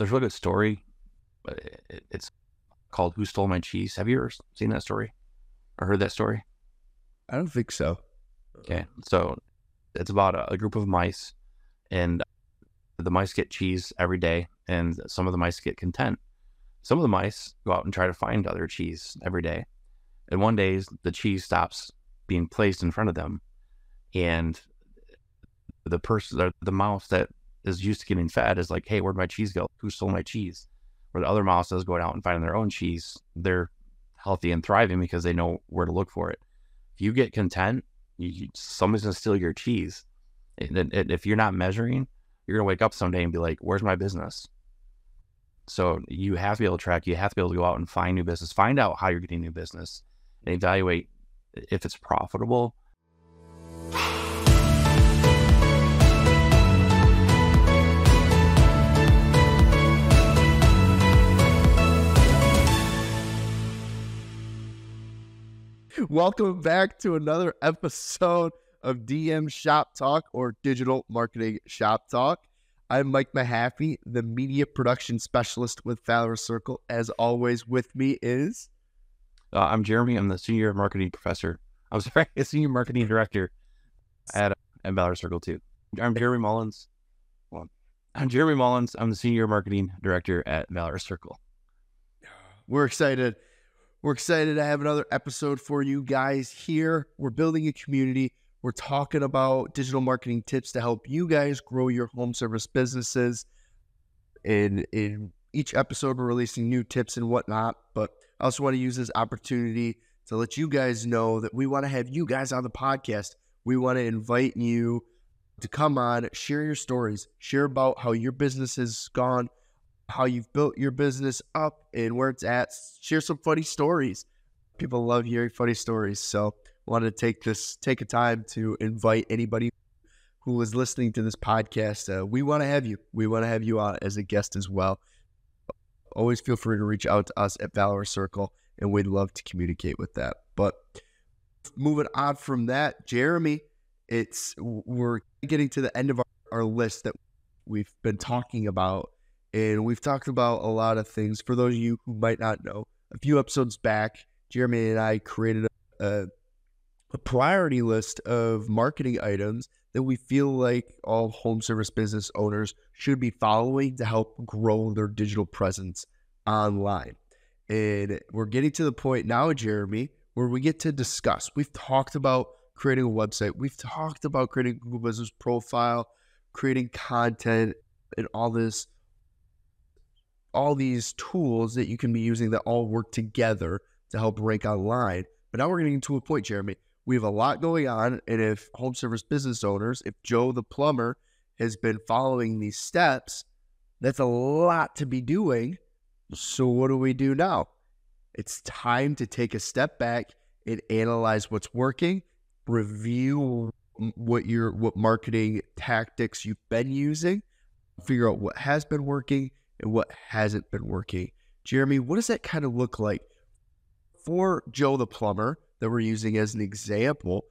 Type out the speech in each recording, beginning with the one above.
there's a really good story. Uh, it, it's called "Who Stole My Cheese." Have you ever seen that story or heard that story? I don't think so. Okay, so it's about a, a group of mice, and the mice get cheese every day, and some of the mice get content. Some of the mice go out and try to find other cheese every day, and one day the cheese stops being placed in front of them, and the person, the, the mouse that is used to getting fed is like, "Hey, where'd my cheese go? Who stole my cheese?" Where the other mouses going out and finding their own cheese, they're healthy and thriving because they know where to look for it. If you get content, you, somebody's gonna steal your cheese. And, and if you're not measuring, you're gonna wake up someday and be like, "Where's my business?" So you have to be able to track. You have to be able to go out and find new business, find out how you're getting new business, and evaluate if it's profitable Welcome back to another episode of DM Shop Talk or Digital Marketing Shop Talk. I'm Mike Mahaffey, the media production specialist with Valorous Circle. As always, with me is. Uh, I'm Jeremy. I'm the senior marketing professor. I'm sorry, a senior marketing director at, at Valorous Circle too. I'm Jeremy Mullins. Well, I'm Jeremy Mullins. I'm the senior marketing director at Valorous Circle. We're excited we're excited to have another episode for you guys here. We're building a community. We're talking about digital marketing tips to help you guys grow your home service businesses. And in each episode, we're releasing new tips and whatnot. But I also want to use this opportunity to let you guys know that we want to have you guys on the podcast. We want to invite you to come on, share your stories, share about how your business has gone how you've built your business up and where it's at. Share some funny stories. People love hearing funny stories. So wanted to take this take a time to invite anybody who is listening to this podcast. Uh, we want to have you. We want to have you on as a guest as well. Always feel free to reach out to us at Valorous Circle, and we'd love to communicate with that. But moving on from that, Jeremy, it's we're getting to the end of our, our list that we've been talking about and we've talked about a lot of things. For those of you who might not know, a few episodes back, Jeremy and I created a, a priority list of marketing items that we feel like all home service business owners should be following to help grow their digital presence online. And we're getting to the point now, Jeremy, where we get to discuss. We've talked about creating a website, we've talked about creating a Google Business profile, creating content, and all this all these tools that you can be using that all work together to help rank online. But now we're getting to a point, Jeremy. We have a lot going on. And if home service business owners, if Joe the plumber has been following these steps, that's a lot to be doing. So what do we do now? It's time to take a step back and analyze what's working, review what your what marketing tactics you've been using, figure out what has been working, and what hasn't been working. Jeremy, what does that kind of look like for Joe the plumber that we're using as an example,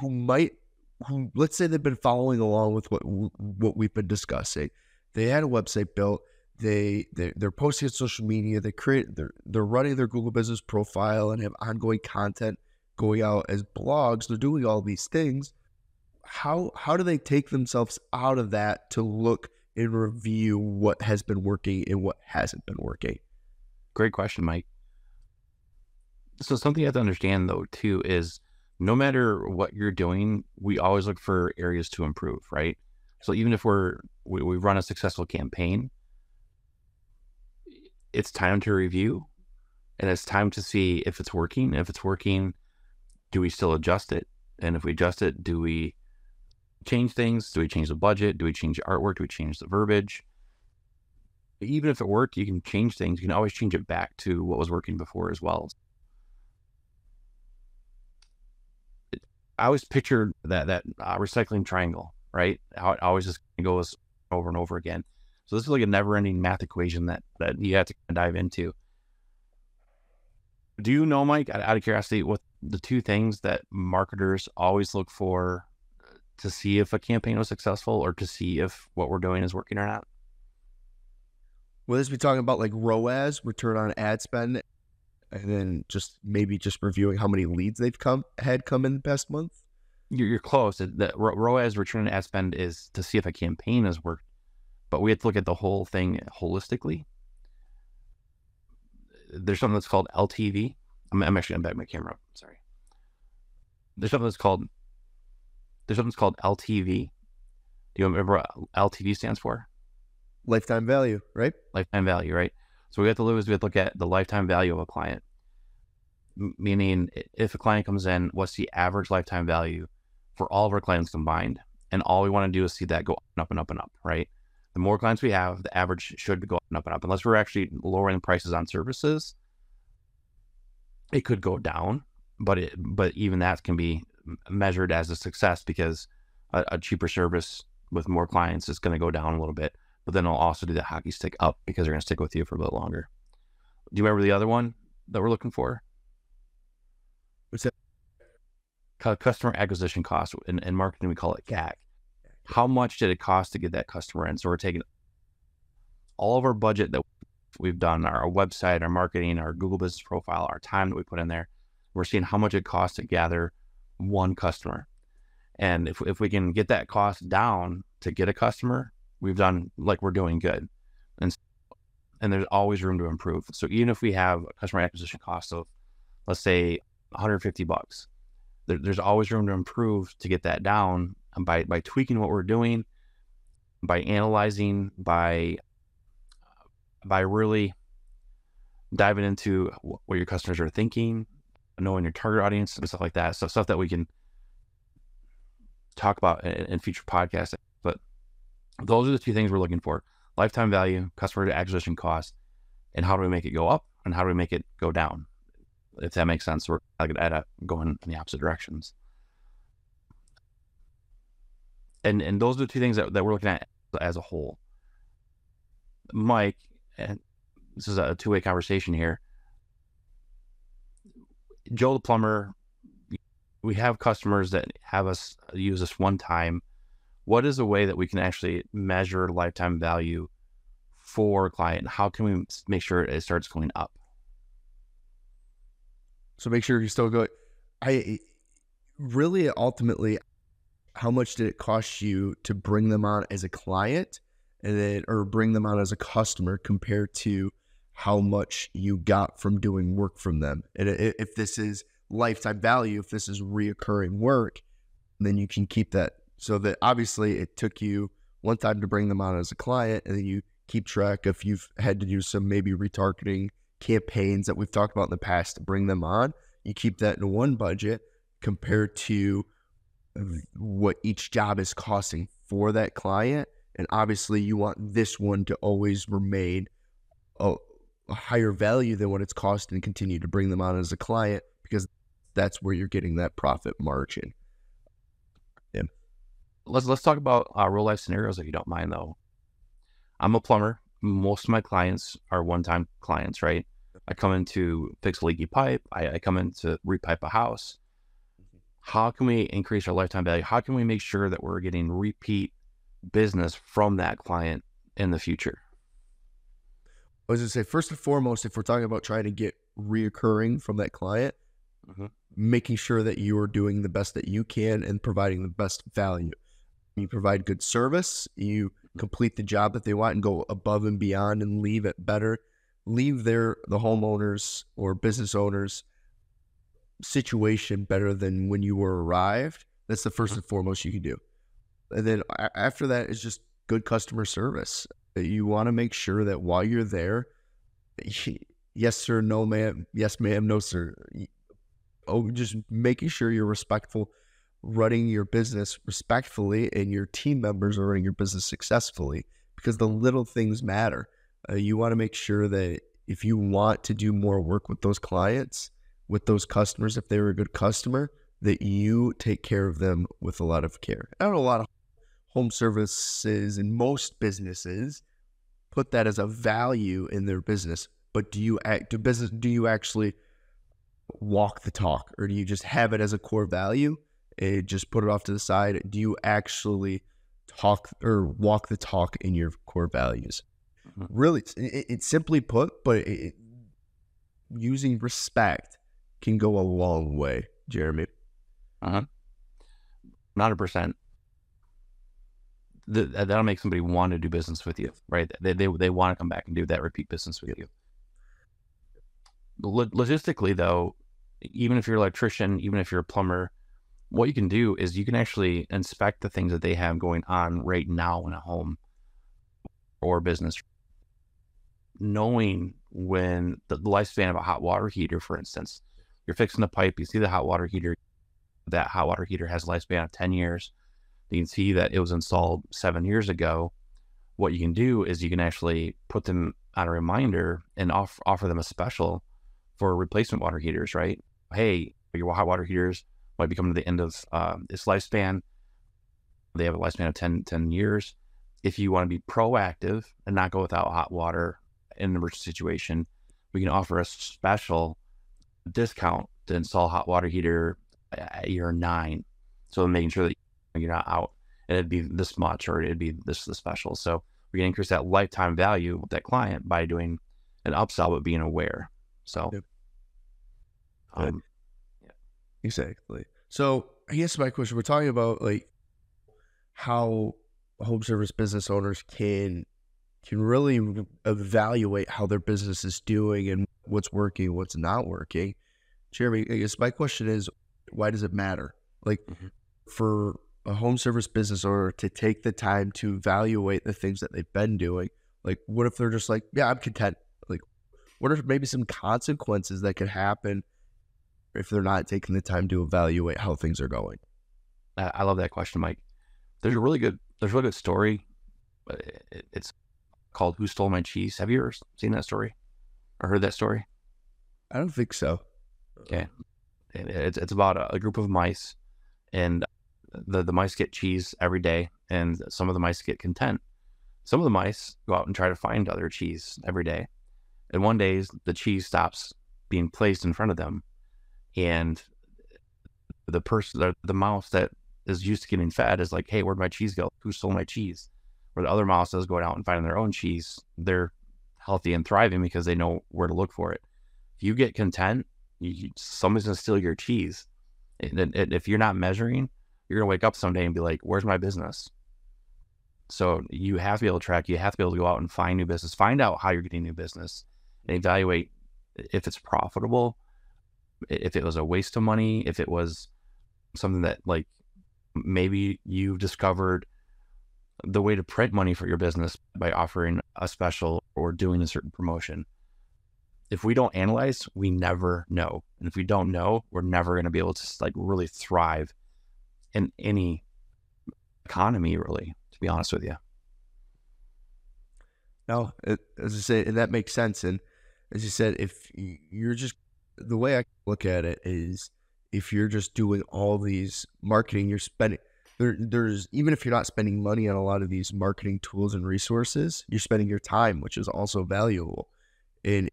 who might, who let's say they've been following along with what what we've been discussing. They had a website built. They they they're posting on social media. They create they're they're running their Google Business profile and have ongoing content going out as blogs. They're doing all these things. How how do they take themselves out of that to look and review what has been working and what hasn't been working? Great question, Mike. So something you have to understand though too is no matter what you're doing, we always look for areas to improve, right? So even if we're we, we run a successful campaign, it's time to review and it's time to see if it's working. If it's working, do we still adjust it? And if we adjust it, do we change things? Do we change the budget? Do we change the artwork? Do we change the verbiage? Even if it worked, you can change things. You can always change it back to what was working before as well. I always picture that that uh, recycling triangle, right? How it always just goes over and over again. So this is like a never-ending math equation that that you have to dive into. Do you know, Mike, out of curiosity, what the two things that marketers always look for to see if a campaign was successful or to see if what we're doing is working or not? Will this be talking about like ROAS, return on ad spend, and then just maybe just reviewing how many leads they've come had come in the past month? You're, you're close. The ROAS, return on ad spend, is to see if a campaign has worked, but we have to look at the whole thing holistically. There's something that's called LTV. I'm, I'm actually going to back my camera up. Sorry. There's something that's called there's something called LTV. Do you remember what LTV stands for? Lifetime value, right? Lifetime value, right? So we have to do is we have to look at the lifetime value of a client. M- meaning, if a client comes in, what's the average lifetime value for all of our clients combined? And all we want to do is see that go up and up and up, right? The more clients we have, the average should go up and up and up. Unless we're actually lowering prices on services, it could go down. But it, but even that can be measured as a success because a, a cheaper service with more clients is going to go down a little bit but then I'll also do the hockey stick up because they're going to stick with you for a bit longer. Do you remember the other one that we're looking for? What's that? Customer acquisition cost. In, in marketing, we call it CAC. How much did it cost to get that customer in? So we're taking all of our budget that we've done, our website, our marketing, our Google business profile, our time that we put in there. We're seeing how much it costs to gather one customer. And if, if we can get that cost down to get a customer, we've done like we're doing good. And and there's always room to improve. So even if we have a customer acquisition cost of let's say 150 bucks, there, there's always room to improve to get that down by by tweaking what we're doing, by analyzing, by by really diving into what your customers are thinking, knowing your target audience and stuff like that. So stuff that we can talk about in, in future podcasts. But those are the two things we're looking for lifetime value, customer acquisition cost, and how do we make it go up and how do we make it go down? If that makes sense, we're like at going in the opposite directions. And and those are the two things that, that we're looking at as a whole. Mike, and this is a two way conversation here. Joe the plumber, we have customers that have us use this one time what is a way that we can actually measure lifetime value for a client? How can we make sure it starts going up? So make sure you're still go. I really ultimately, how much did it cost you to bring them on as a client, and then or bring them on as a customer compared to how much you got from doing work from them? And if this is lifetime value, if this is reoccurring work, then you can keep that so that obviously it took you one time to bring them on as a client, and then you keep track if you've had to do some maybe retargeting campaigns that we've talked about in the past to bring them on. You keep that in one budget compared to what each job is costing for that client. And obviously, you want this one to always remain a, a higher value than what it's cost and continue to bring them on as a client because that's where you're getting that profit margin let's let's talk about uh, real life scenarios if you don't mind though. I'm a plumber. Most of my clients are one time clients, right? I come in to fix a leaky pipe. I, I come in to repipe a house. How can we increase our lifetime value? How can we make sure that we're getting repeat business from that client in the future? I was going to say, first and foremost, if we're talking about trying to get reoccurring from that client, mm-hmm. making sure that you are doing the best that you can and providing the best value you provide good service, you complete the job that they want and go above and beyond and leave it better, leave their the homeowners or business owners situation better than when you were arrived. That's the first and foremost you can do. And then after that is just good customer service. You want to make sure that while you're there, yes sir, no ma'am, yes ma'am, no sir. Oh, just making sure you're respectful running your business respectfully and your team members are running your business successfully because the little things matter. Uh, you want to make sure that if you want to do more work with those clients, with those customers, if they're a good customer, that you take care of them with a lot of care. Know a lot of home services and most businesses put that as a value in their business. But do you act do business do you actually walk the talk or do you just have it as a core value? it, just put it off to the side. Do you actually talk or walk the talk in your core values? mm-hmm. really, it, it's simply put, but it, using respect can go a long way, Jeremy. Uh huh. 100%. that'll make somebody want to do business with you, right? They, they, they want to come back and do that repeat business with you. Logistically, though, even if you're an electrician, even if you're a plumber, what you can do is you can actually inspect the things that they have going on right now in a home or business. Knowing when the lifespan of a hot water heater, for instance, you're fixing the pipe, you see the hot water heater, that hot water heater has a lifespan of 10 years. You can see that it was installed seven years ago. What you can do is you can actually put them on a reminder and off, offer them a special for replacement water heaters, right? Hey, your hot water heaters might be coming to the end of uh, its lifespan. They have a lifespan of 10, 10 years. If you want to be proactive and not go without hot water in an emergency situation, we can offer a special discount to install hot water heater at year nine. So making sure that you're not out and it'd be this much or it'd be this the special. So we can increase that lifetime value with that client by doing an upsell but being aware. So yep. um, yeah. exactly. So I guess my question we're talking about like how home service business owners can can really evaluate how their business is doing and what's working, what's not working. Jeremy, I guess my question is, why does it matter? Like mm-hmm. for a home service business owner to take the time to evaluate the things that they've been doing, like what if they're just like, yeah, I'm content. Like, what are maybe some consequences that could happen if they're not taking the time to evaluate how things are going? I love that question, Mike. There's a really good, there's a really good story. It's called "Who Stole My Cheese." Have you ever seen that story or heard that story? I don't think so. Okay, it's it's about a, a group of mice, and the the mice get cheese every day, and some of the mice get content. Some of the mice go out and try to find other cheese every day, and one day the cheese stops being placed in front of them, and the person, the, the mouse that is used to getting fed is like, "Hey, where'd my cheese go? Who stole my cheese?" Where the other mouses going out and finding their own cheese, they're healthy and thriving because they know where to look for it. If you get content, you, somebody's gonna steal your cheese. And, and if you're not measuring, you're gonna wake up someday and be like, "Where's my business?" So you have to be able to track. You have to be able to go out and find new business, find out how you're getting new business, and evaluate if it's profitable, if it was a waste of money, if it was something that like maybe you've discovered the way to print money for your business by offering a special or doing a certain promotion. If we don't analyze, we never know. And if we don't know, we're never going to be able to like really thrive in any economy, really, to be honest with you. No, it, as I say, that makes sense. And as you said, if you're just the way I look at it is if you're just doing all these marketing, you're spending there, there's even if you're not spending money on a lot of these marketing tools and resources, you're spending your time, which is also valuable. And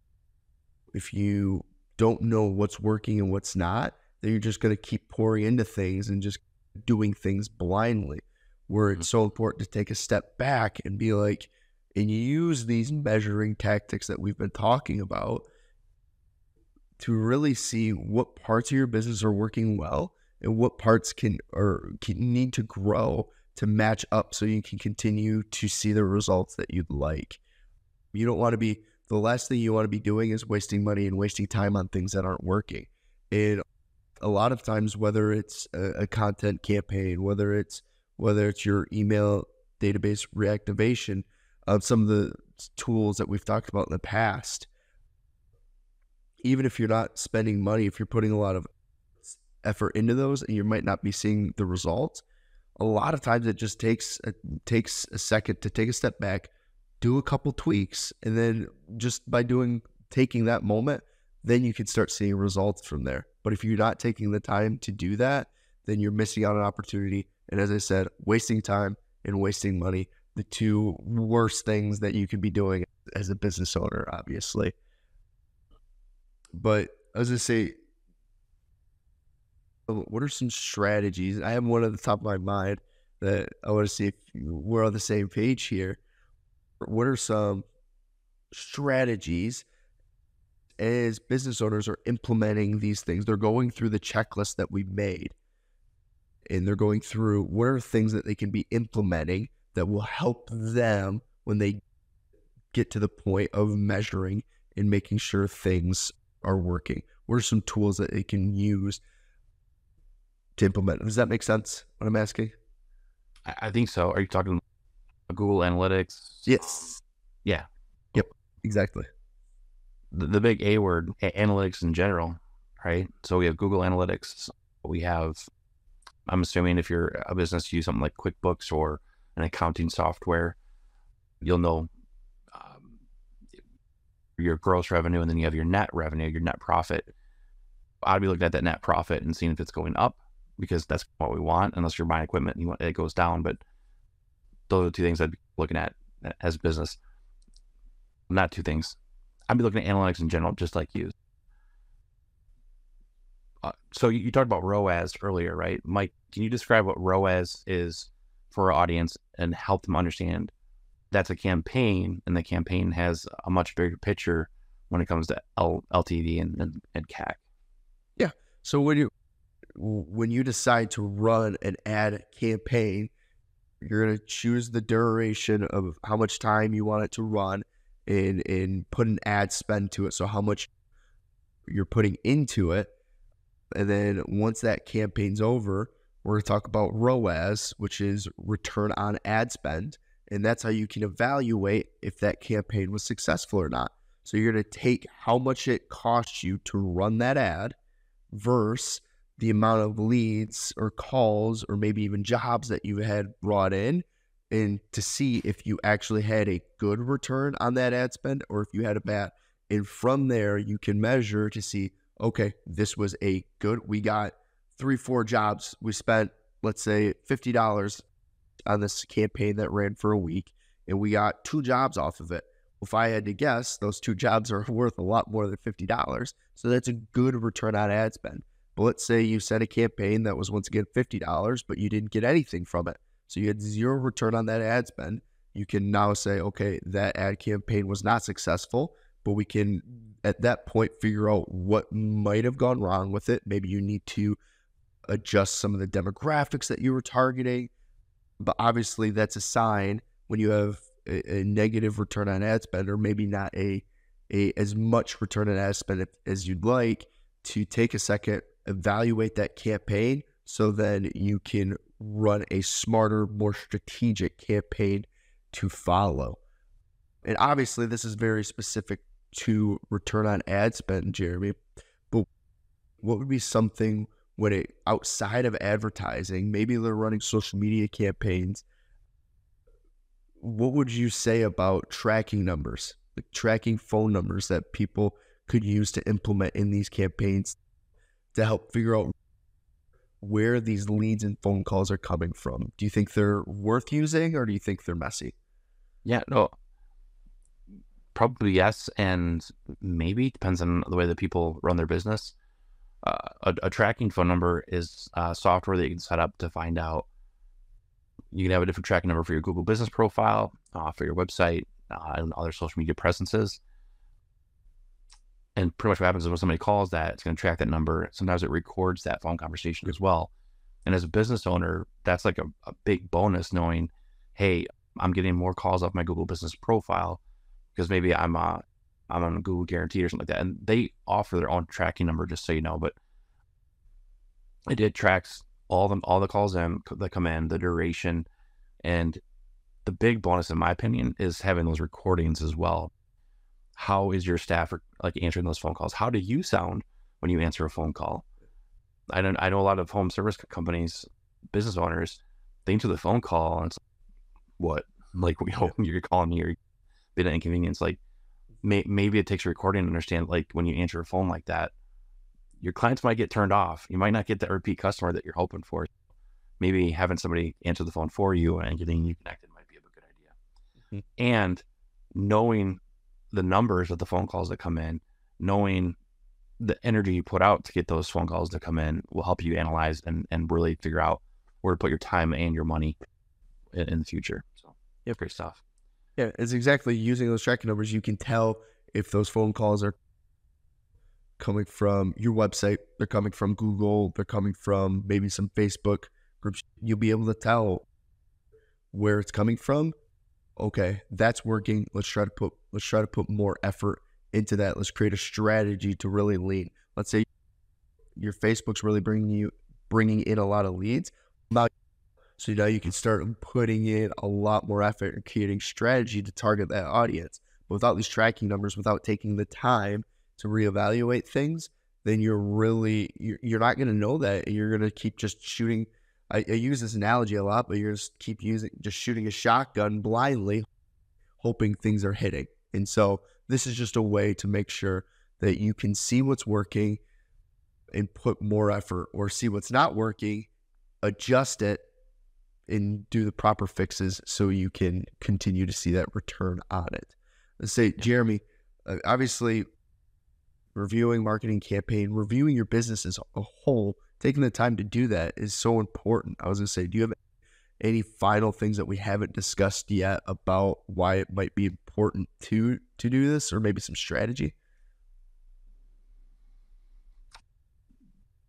if you don't know what's working and what's not, then you're just going to keep pouring into things and just doing things blindly. Where it's mm-hmm. so important to take a step back and be like, and use these measuring tactics that we've been talking about to really see what parts of your business are working well and what parts can or can need to grow to match up so you can continue to see the results that you'd like. You don't want to be the last thing you want to be doing is wasting money and wasting time on things that aren't working. And a lot of times, whether it's a, a content campaign, whether it's whether it's your email database reactivation, of some of the tools that we've talked about in the past, even if you're not spending money, if you're putting a lot of effort into those and you might not be seeing the results, a lot of times it just takes a, takes a second to take a step back, do a couple tweaks, and then just by doing taking that moment, then you can start seeing results from there. But if you're not taking the time to do that, then you're missing out on an opportunity. And as I said, wasting time and wasting money, the two worst things that you could be doing as a business owner, obviously. But as I say, uh, what are some strategies? I have one at the top of my mind that I want to see if we're on the same page here. What are some strategies as business owners are implementing these things. They're going through the checklist that we made and they're going through what are things that they can be implementing that will help them when they get to the point of measuring and making sure things are working. What are some tools that they can use to implement? Does that make sense? What I'm asking? I, I think so. Are you talking Google Analytics? Yes. Yeah. Yep. Exactly. The, the big A word, analytics in general, right? So we have Google Analytics. We have, I'm assuming if you're a business, you use something like QuickBooks or an accounting software, you'll know um, your gross revenue and then you have your net revenue, your net profit. I'd be looking at that net profit and seeing if it's going up because that's what we want, unless you're buying equipment and you want, it goes down. But those are two things I'd be looking at as a business. Not two things. I'd be looking at analytics in general, just like you. Uh, so you, talked about ROAS earlier, right? Mike, can you describe what ROAS is for our audience and help them understand that's a campaign and the campaign has a much bigger picture when it comes to L- LTV and, and, and CAC? Yeah. So when you when you decide to run an ad campaign, you're going to choose the duration of how much time you want it to run and and put an ad spend to it. So how much you're putting into it. And then once that campaign's over, we're going to talk about ROAS, which is return on ad spend. And that's how you can evaluate if that campaign was successful or not. So you're going to take how much it costs you to run that ad versus the amount of leads or calls or maybe even jobs that you had brought in and to see if you actually had a good return on that ad spend or if you had a bad. And from there, you can measure to see, okay, this was a good, we got three, four jobs. We spent, let's say, $50 on this campaign that ran for a week, and we got two jobs off of it. If I had to guess, those two jobs are worth a lot more than $50. So that's a good return on ad spend. But let's say you set a campaign that was once again $50, but you didn't get anything from it. So you had zero return on that ad spend. You can now say, okay, that ad campaign was not successful, but we can at that point figure out what might have gone wrong with it. Maybe you need to adjust some of the demographics that you were targeting. But obviously, that's a sign when you have a, a negative return on ad spend, or maybe not a, a as much return on ad spend as you'd like, to take a second, evaluate that campaign so then you can run a smarter, more strategic campaign to follow. And obviously, this is very specific to return on ad spend, Jeremy. But what would be something when it outside of advertising, maybe they're running social media campaigns? What would you say about tracking numbers, like tracking phone numbers that people could use to implement in these campaigns to help figure out where these leads and phone calls are coming from. Do you think they're worth using or do you think they're messy? Yeah, no, probably yes, and maybe depends on the way that people run their business. Uh, a, a, tracking phone number is uh, software that you can set up to find out. You can have a different tracking number for your Google Business profile, uh, for your website, uh, and other social media presences. And pretty much what happens is when somebody calls that, it's going to track that number. Sometimes it records that phone conversation as well. And as a business owner, that's like a, a big bonus knowing, hey, I'm getting more calls off my Google Business profile because maybe I'm uh, I'm on a Google Guarantee or something like that. And they offer their own tracking number, just so you know. But it, it tracks all the all the calls in that come in, the duration, and the big bonus, in my opinion, is having those recordings as well how is your staff like answering those phone calls? How do you sound when you answer a phone call? I don't. I know a lot of home service companies, business owners, they answer the phone call and it's like, what like you know, you're calling me or been an inconvenience. Like may, maybe it takes a recording to understand like when you answer a phone like that, your clients might get turned off. You might not get that repeat customer that you're hoping for. Maybe having somebody answer the phone for you and getting you connected might be a good idea. Mm-hmm. And knowing the numbers of the phone calls that come in, knowing the energy you put out to get those phone calls to come in will help you analyze and, and really figure out where to put your time and your money in, in the future. So, yeah, great stuff. Yeah, it's exactly using those tracking numbers. You can tell if those phone calls are coming from your website, they're coming from Google, they're coming from maybe some Facebook groups. You'll be able to tell where it's coming from. Okay, that's working. Let's try to put let's try to put more effort into that. Let's create a strategy to really lean. Let's say your Facebook's really bringing you bringing in a lot of leads. So now you can start putting in a lot more effort and creating strategy to target that audience. But without these tracking numbers, without taking the time to reevaluate things, then you're really you're, you're not going to know that. You're going to keep just shooting. I, I use this analogy a lot, but you're just keep using just shooting a shotgun blindly, hoping things are hitting. And so this is just a way to make sure that you can see what's working and put more effort, or see what's not working, adjust it, and do the proper fixes so you can continue to see that return on it. Let's say, Jeremy, uh, obviously reviewing marketing campaign, reviewing your business as a whole, taking the time to do that is so important. I was going to say, do you have any final things that we haven't discussed yet about why it might be important to to do this or maybe some strategy?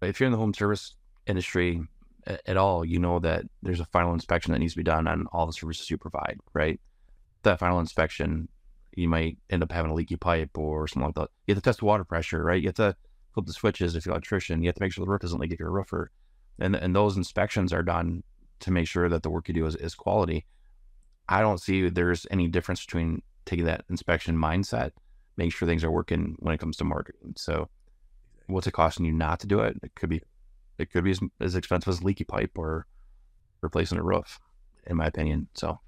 If you're in the home service industry at all, you know that there's a final inspection that needs to be done on all the services you provide, right? That final inspection you might end up having a leaky pipe or something like that. You have to test the water pressure, right? You have to flip the switches if you're an electrician. You have to make sure the roof doesn't leak if you're a roofer. And and those inspections are done to make sure that the work you do is, is quality. I don't see there's any difference between taking that inspection mindset, making sure things are working when it comes to marketing. So what's it costing you not to do it? It could be it could be as, as expensive as leaky pipe or replacing a roof, in my opinion. So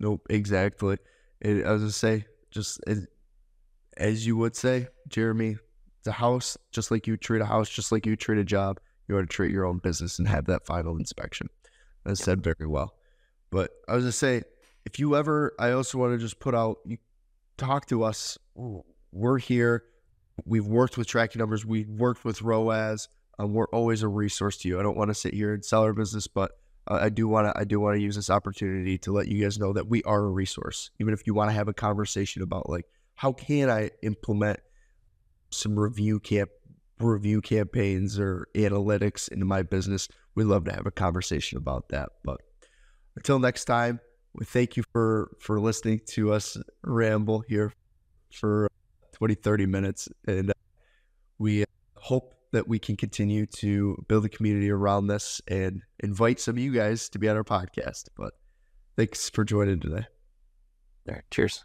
Nope, exactly. It, I was gonna say, just as, as you would say, Jeremy, it's a house, just like you treat a house, just like you treat a job. You ought to treat your own business and have that final inspection. That's said very well. But I was gonna say, if you ever, I also want to just put out, you talk to us. We're here. We've worked with tracking numbers. We've worked with ROAS. Um, we're always a resource to you. I don't want to sit here and sell our business, but uh, I do want to I do want to use this opportunity to let you guys know that we are a resource. Even if you want to have a conversation about like how can I implement some review camp review campaigns or analytics into my business, we'd love to have a conversation about that. But until next time, we thank you for for listening to us ramble here for 20 30 minutes and uh, we hope that we can continue to build a community around this and invite some of you guys to be on our podcast. But thanks for joining today. There. Cheers.